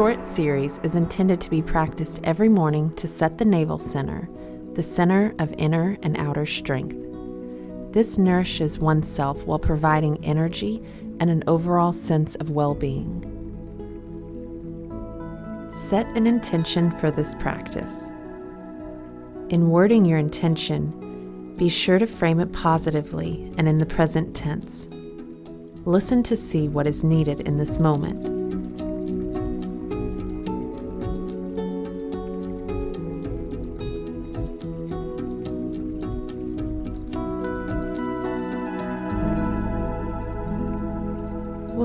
This short series is intended to be practiced every morning to set the navel center, the center of inner and outer strength. This nourishes oneself while providing energy and an overall sense of well being. Set an intention for this practice. In wording your intention, be sure to frame it positively and in the present tense. Listen to see what is needed in this moment.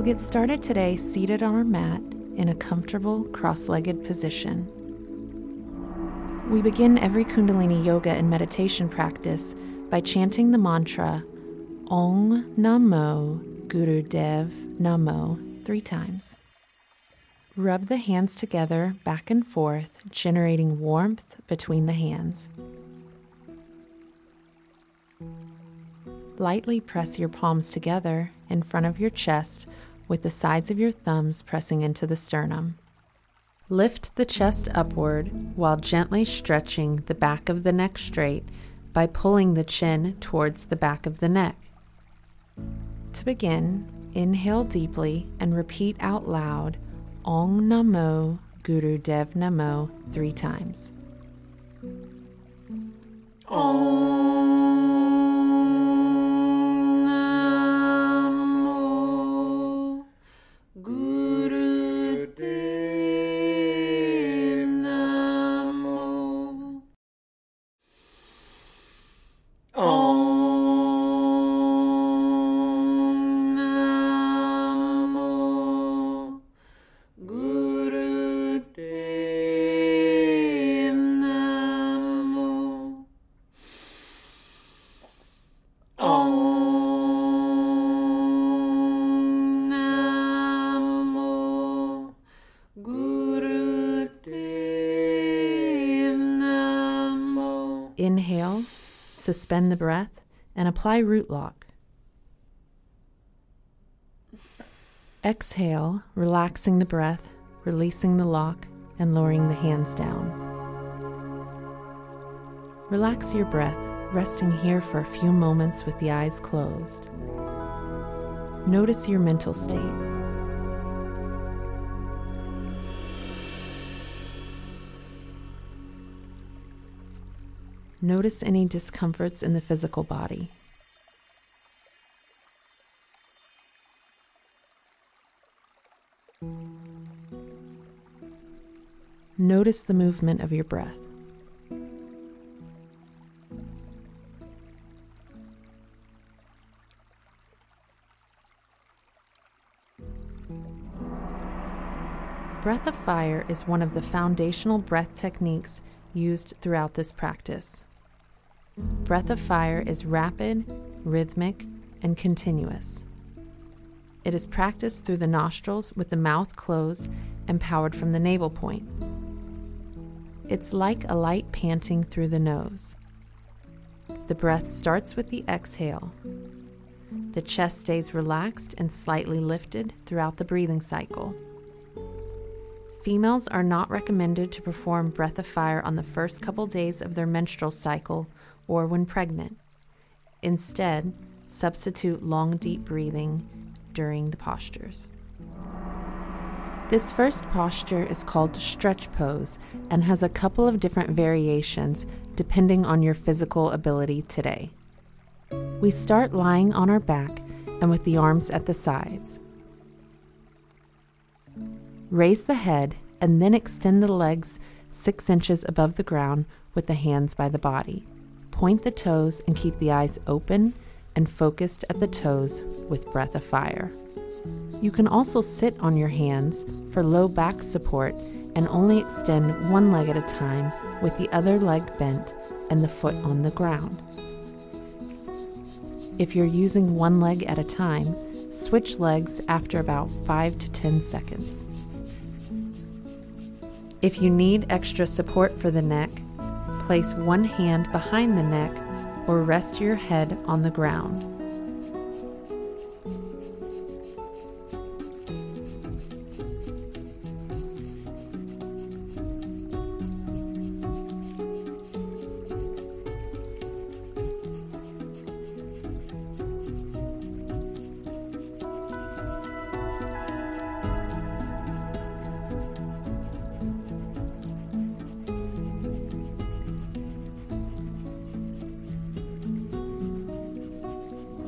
Get started today seated on our mat in a comfortable cross legged position. We begin every Kundalini yoga and meditation practice by chanting the mantra Om Namo Guru Dev Namo three times. Rub the hands together back and forth, generating warmth between the hands. Lightly press your palms together in front of your chest with the sides of your thumbs pressing into the sternum. Lift the chest upward while gently stretching the back of the neck straight by pulling the chin towards the back of the neck. To begin, inhale deeply and repeat out loud Om Namo Guru Dev Namo three times. Inhale, suspend the breath, and apply root lock. Exhale, relaxing the breath, releasing the lock, and lowering the hands down. Relax your breath, resting here for a few moments with the eyes closed. Notice your mental state. Notice any discomforts in the physical body. Notice the movement of your breath. Breath of fire is one of the foundational breath techniques used throughout this practice. Breath of fire is rapid, rhythmic, and continuous. It is practiced through the nostrils with the mouth closed and powered from the navel point. It's like a light panting through the nose. The breath starts with the exhale. The chest stays relaxed and slightly lifted throughout the breathing cycle. Females are not recommended to perform breath of fire on the first couple days of their menstrual cycle or when pregnant. Instead, substitute long, deep breathing during the postures. This first posture is called stretch pose and has a couple of different variations depending on your physical ability today. We start lying on our back and with the arms at the sides. Raise the head and then extend the legs six inches above the ground with the hands by the body. Point the toes and keep the eyes open and focused at the toes with breath of fire. You can also sit on your hands for low back support and only extend one leg at a time with the other leg bent and the foot on the ground. If you're using one leg at a time, switch legs after about 5 to 10 seconds. If you need extra support for the neck, place one hand behind the neck or rest your head on the ground.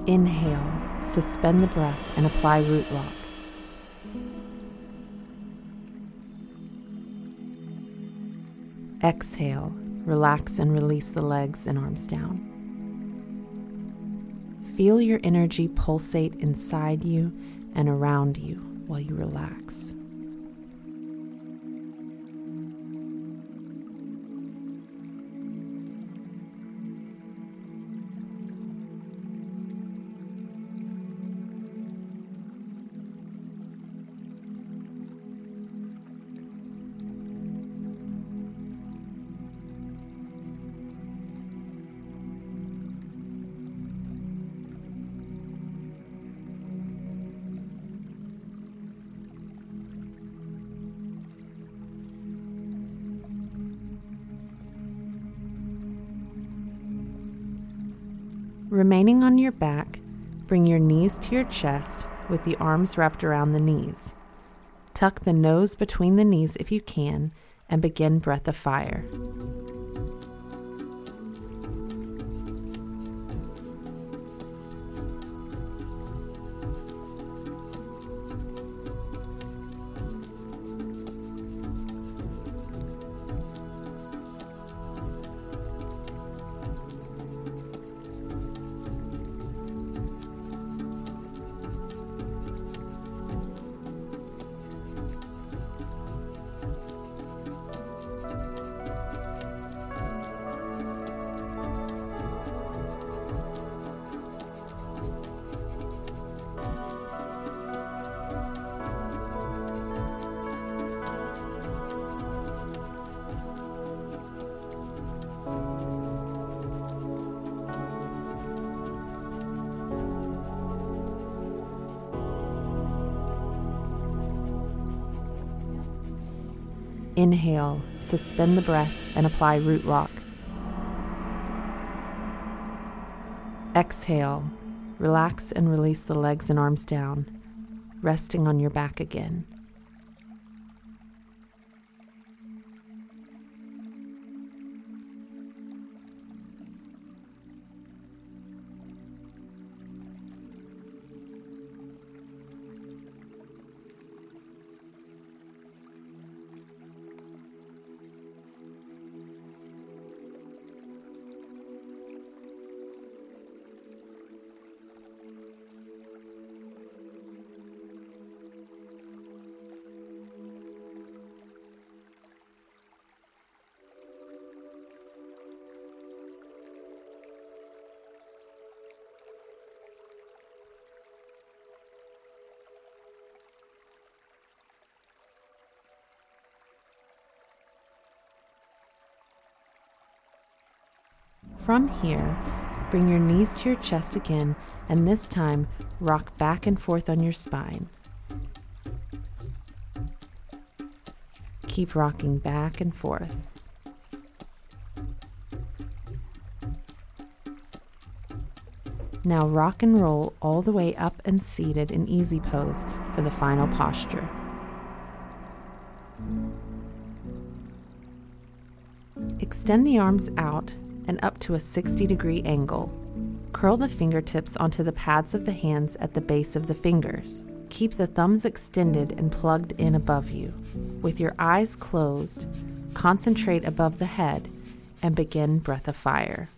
Inhale, suspend the breath, and apply root lock. Exhale, relax and release the legs and arms down. Feel your energy pulsate inside you and around you while you relax. Remaining on your back, bring your knees to your chest with the arms wrapped around the knees. Tuck the nose between the knees if you can and begin breath of fire. Inhale, suspend the breath, and apply root lock. Exhale, relax and release the legs and arms down, resting on your back again. From here, bring your knees to your chest again, and this time rock back and forth on your spine. Keep rocking back and forth. Now rock and roll all the way up and seated in easy pose for the final posture. Extend the arms out and up to a 60 degree angle. Curl the fingertips onto the pads of the hands at the base of the fingers. Keep the thumbs extended and plugged in above you. With your eyes closed, concentrate above the head and begin breath of fire.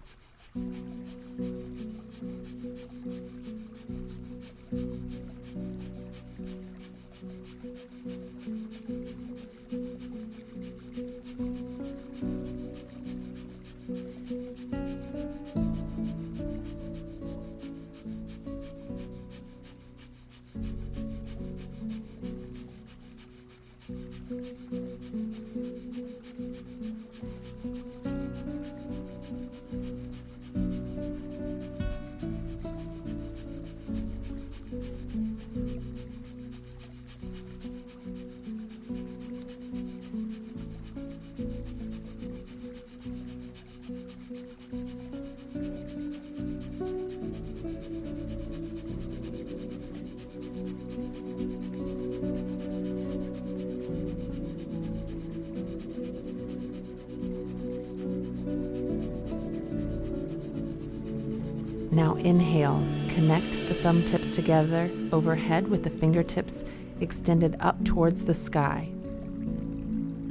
Now inhale, connect the thumb tips together overhead with the fingertips extended up towards the sky.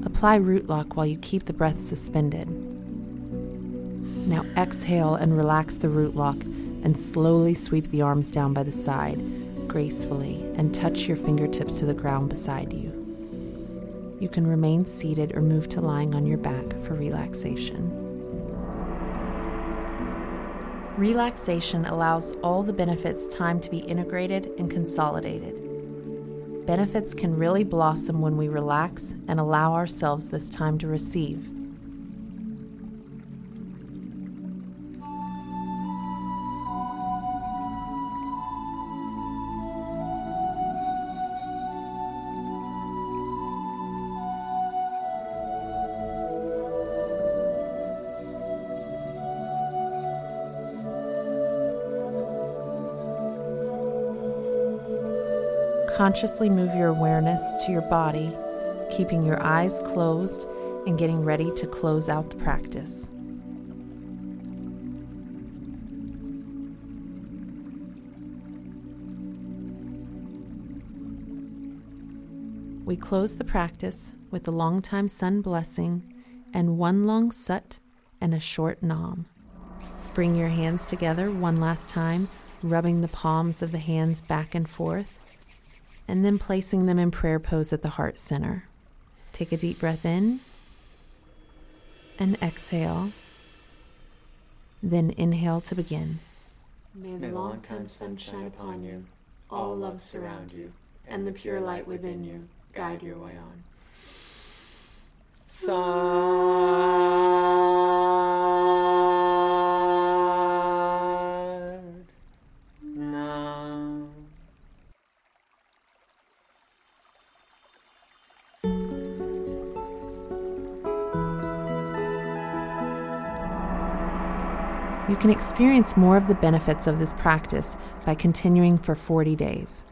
Apply root lock while you keep the breath suspended. Now exhale and relax the root lock and slowly sweep the arms down by the side, gracefully, and touch your fingertips to the ground beside you. You can remain seated or move to lying on your back for relaxation. Relaxation allows all the benefits time to be integrated and consolidated. Benefits can really blossom when we relax and allow ourselves this time to receive. Consciously move your awareness to your body, keeping your eyes closed and getting ready to close out the practice. We close the practice with the long time sun blessing and one long sat and a short nam. Bring your hands together one last time, rubbing the palms of the hands back and forth and then placing them in prayer pose at the heart center. Take a deep breath in and exhale. Then inhale to begin. May the long time sun shine upon you, all love surround you, and the pure light within you guide your way on. Sat. You can experience more of the benefits of this practice by continuing for 40 days.